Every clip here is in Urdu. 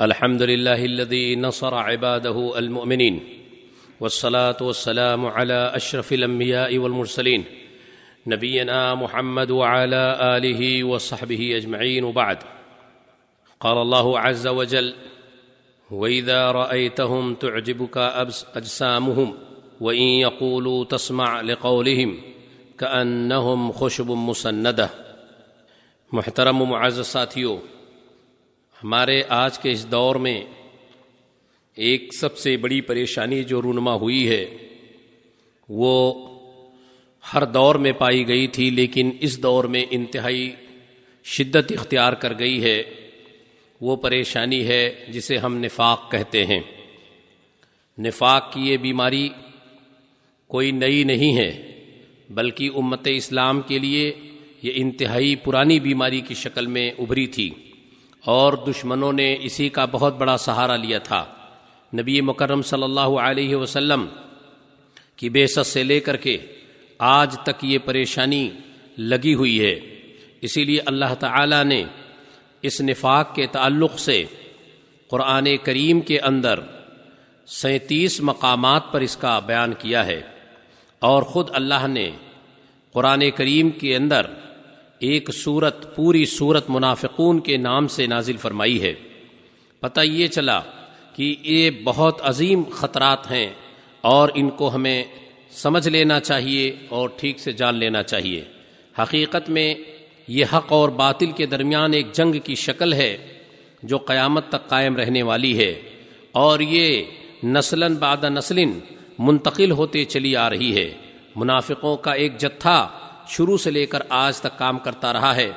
الحمد لله الذي نصر عباده المؤمنين والصلاة والسلام على أشرف الأنبياء والمرسلين نبينا محمد وعلى آله وصحبه أجمعين وبعد. قال الله عز وجل وإذا رأيتهم تعجبك أجسامهم، وإن يقولوا تسمع لقولهم كأنهم خشب مسندة. محترم معزز ساتھیوں ہمارے آج کے اس دور میں ایک سب سے بڑی پریشانی جو رونما ہوئی ہے، وہ ہر دور میں پائی گئی تھی، لیکن اس دور میں انتہائی شدت اختیار کر گئی ہے۔ وہ پریشانی ہے جسے ہم نفاق کہتے ہیں۔ نفاق کی یہ بیماری کوئی نئی نہیں ہے، بلکہ امت اسلام کے لیے یہ انتہائی پرانی بیماری کی شکل میں ابھری تھی۔ اور دشمنوں نے اسی کا بہت بڑا سہارا لیا تھا۔ نبی مکرم صلی اللہ علیہ وسلم کی بے سے لے کر کے آج تک یہ پریشانی لگی ہوئی ہے۔ اسی لیے اللہ تعالی نے اس نفاق کے تعلق سے قرآن کریم کے اندر سینتیس مقامات پر اس کا بیان کیا ہے۔ اور خود اللہ نے قرآن کریم کے اندر ایک صورت پوری صورت منافقون کے نام سے نازل فرمائی ہے۔ پتہ یہ چلا کہ یہ بہت عظیم خطرات ہیں اور ان کو ہمیں سمجھ لینا چاہیے اور ٹھیک سے جان لینا چاہیے۔ حقیقت میں یہ حق اور باطل کے درمیان ایک جنگ کی شکل ہے جو قیامت تک قائم رہنے والی ہے اور یہ نسلاً بعد نسل منتقل ہوتے چلی آ رہی ہے۔ منافقوں کا ایک جتھا شروع سے لے کر آج تک کام کرتا رہا ہے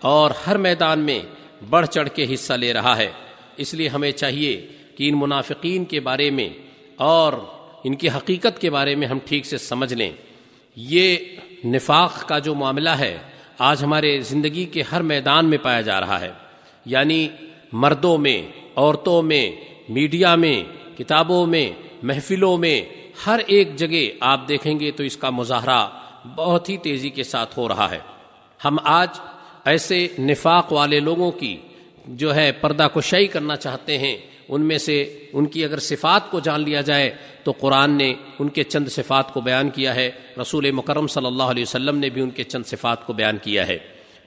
اور ہر میدان میں بڑھ چڑھ کے حصہ لے رہا ہے۔ اس لیے ہمیں چاہیے کہ ان منافقین کے بارے میں اور ان کی حقیقت کے بارے میں ہم ٹھیک سے سمجھ لیں۔ یہ نفاق کا جو معاملہ ہے، آج ہمارے زندگی کے ہر میدان میں پایا جا رہا ہے۔ یعنی مردوں میں، عورتوں میں، میڈیا میں، کتابوں میں، محفلوں میں ہر ایک جگہ آپ دیکھیں گے تو اس کا مظاہرہ بہت ہی تیزی کے ساتھ ہو رہا ہے۔ ہم آج ایسے نفاق والے لوگوں کی جو ہے پردہ کشائی کرنا چاہتے ہیں، ان میں سے ان کی اگر صفات کو جان لیا جائے تو قرآن نے ان کے چند صفات کو بیان کیا ہے۔ رسول مکرم صلی اللہ علیہ وسلم نے بھی ان کے چند صفات کو بیان کیا ہے۔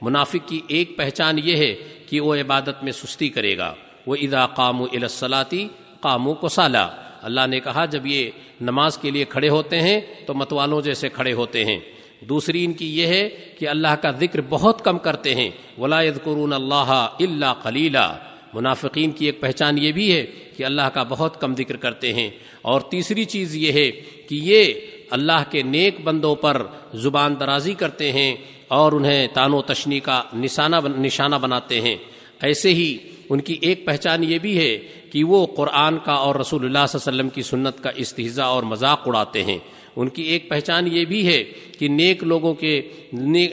منافق کی ایک پہچان یہ ہے کہ وہ عبادت میں سستی کرے گا۔ وہ ادا قام و الاسلاتی قام کو سالہ اللہ نے کہا، جب یہ نماز کے لیے کھڑے ہوتے ہیں تو متوالوں جیسے کھڑے ہوتے ہیں۔ دوسری ان کی یہ ہے کہ اللہ کا ذکر بہت کم کرتے ہیں۔ ولاد قرون اللہ اللہ خلیلہ منافقین کی ایک پہچان یہ بھی ہے کہ اللہ کا بہت کم ذکر کرتے ہیں۔ اور تیسری چیز یہ ہے کہ یہ اللہ کے نیک بندوں پر زبان درازی کرتے ہیں اور انہیں تان و تشنی کا نشانہ نشانہ بناتے ہیں۔ ایسے ہی ان کی ایک پہچان یہ بھی ہے کہ وہ قرآن کا اور رسول اللہ صلی اللہ علیہ وسلم کی سنت کا استحضاء اور مذاق اڑاتے ہیں۔ ان کی ایک پہچان یہ بھی ہے کہ نیک لوگوں کے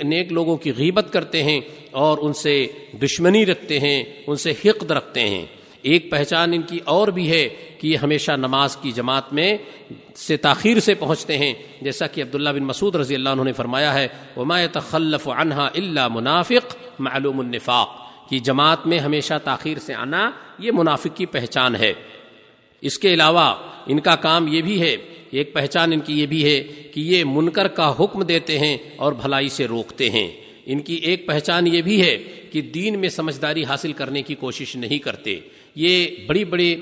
نیک لوگوں کی غیبت کرتے ہیں اور ان سے دشمنی رکھتے ہیں، ان سے حقد رکھتے ہیں۔ ایک پہچان ان کی اور بھی ہے کہ یہ ہمیشہ نماز کی جماعت میں سے تاخیر سے پہنچتے ہیں۔ جیسا کہ عبداللہ بن مسعود رضی اللہ عنہ نے فرمایا ہے، وما تخلف عنہا اللہ منافق معلوم النفاق کی جماعت میں ہمیشہ تاخیر سے آنا یہ منافق کی پہچان ہے۔ اس کے علاوہ ان کا کام یہ بھی ہے، ایک پہچان ان کی یہ بھی ہے کہ یہ منکر کا حکم دیتے ہیں اور بھلائی سے روکتے ہیں۔ ان کی ایک پہچان یہ بھی ہے کہ دین میں سمجھداری حاصل کرنے کی کوشش نہیں کرتے۔ یہ بڑی بڑی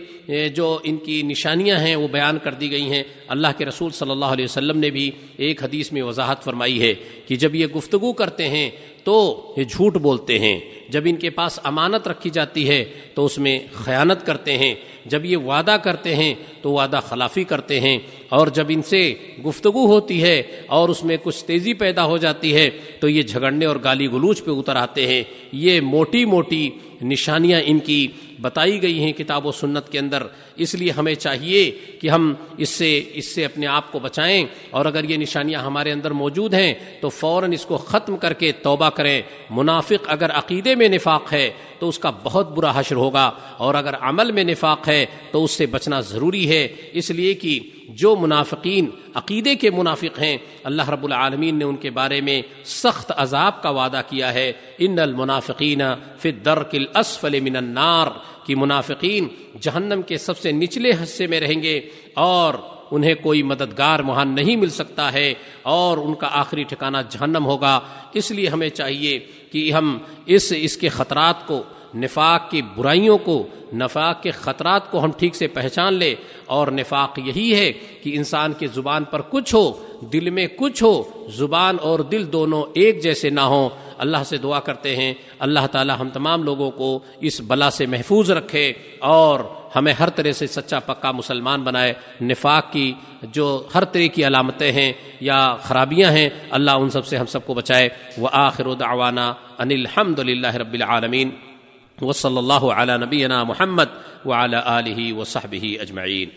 جو ان کی نشانیاں ہیں وہ بیان کر دی گئی ہیں۔ اللہ کے رسول صلی اللہ علیہ وسلم نے بھی ایک حدیث میں وضاحت فرمائی ہے کہ جب یہ گفتگو کرتے ہیں تو یہ جھوٹ بولتے ہیں۔ جب ان کے پاس امانت رکھی جاتی ہے تو اس میں خیانت کرتے ہیں، جب یہ وعدہ کرتے ہیں تو وعدہ خلافی کرتے ہیں، اور جب ان سے گفتگو ہوتی ہے اور اس میں کچھ تیزی پیدا ہو جاتی ہے تو یہ جھگڑنے اور گالی گلوچ پہ اتر آتے ہیں۔ یہ موٹی موٹی نشانیاں ان کی بتائی گئی ہیں کتاب و سنت کے اندر۔ اس لیے ہمیں چاہیے کہ ہم اس سے اس سے اپنے آپ کو بچائیں۔ اور اگر یہ نشانیاں ہمارے اندر موجود ہیں تو فوراً اس کو ختم کر کے توبہ کریں۔ منافق اگر عقیدے میں نفاق ہے تو اس کا بہت برا حشر ہوگا۔ اور اگر عمل میں نفاق ہے تو اس سے بچنا ضروری ہے۔ اس لیے کہ جو منافقین، عقیدے کے منافق ہیں، اللہ رب العالمین نے ان کے بارے میں سخت عذاب کا وعدہ کیا ہے۔ ان المنافقین فی الدرک الاسفل من النار، کہ منافقین جہنم کے سب سے نچلے حصے میں رہیں گے اور انہیں کوئی مددگار وہاں نہیں مل سکتا ہے اور ان کا آخری ٹھکانہ جہنم ہوگا۔ اس لیے ہمیں چاہیے کہ ہم اس اس کے خطرات کو نفاق کی برائیوں کو، نفاق کے خطرات کو ہم ٹھیک سے پہچان لے۔ اور نفاق یہی ہے کہ انسان کے زبان پر کچھ ہو، دل میں کچھ ہو، زبان اور دل دونوں ایک جیسے نہ ہوں۔ اللہ سے دعا کرتے ہیں، اللہ تعالی ہم تمام لوگوں کو اس بلا سے محفوظ رکھے اور ہمیں ہر طرح سے سچا پکا مسلمان بنائے۔ نفاق کی جو ہر طرح کی علامتیں ہیں یا خرابیاں ہیں، اللہ ان سب سے ہم سب کو بچائے۔ وہ آخر دعوانا ان الحمد للہ رب العالمین۔ وصلی اللہ علی نبینا محمد وعلی آلہ وصحبہ اجمعین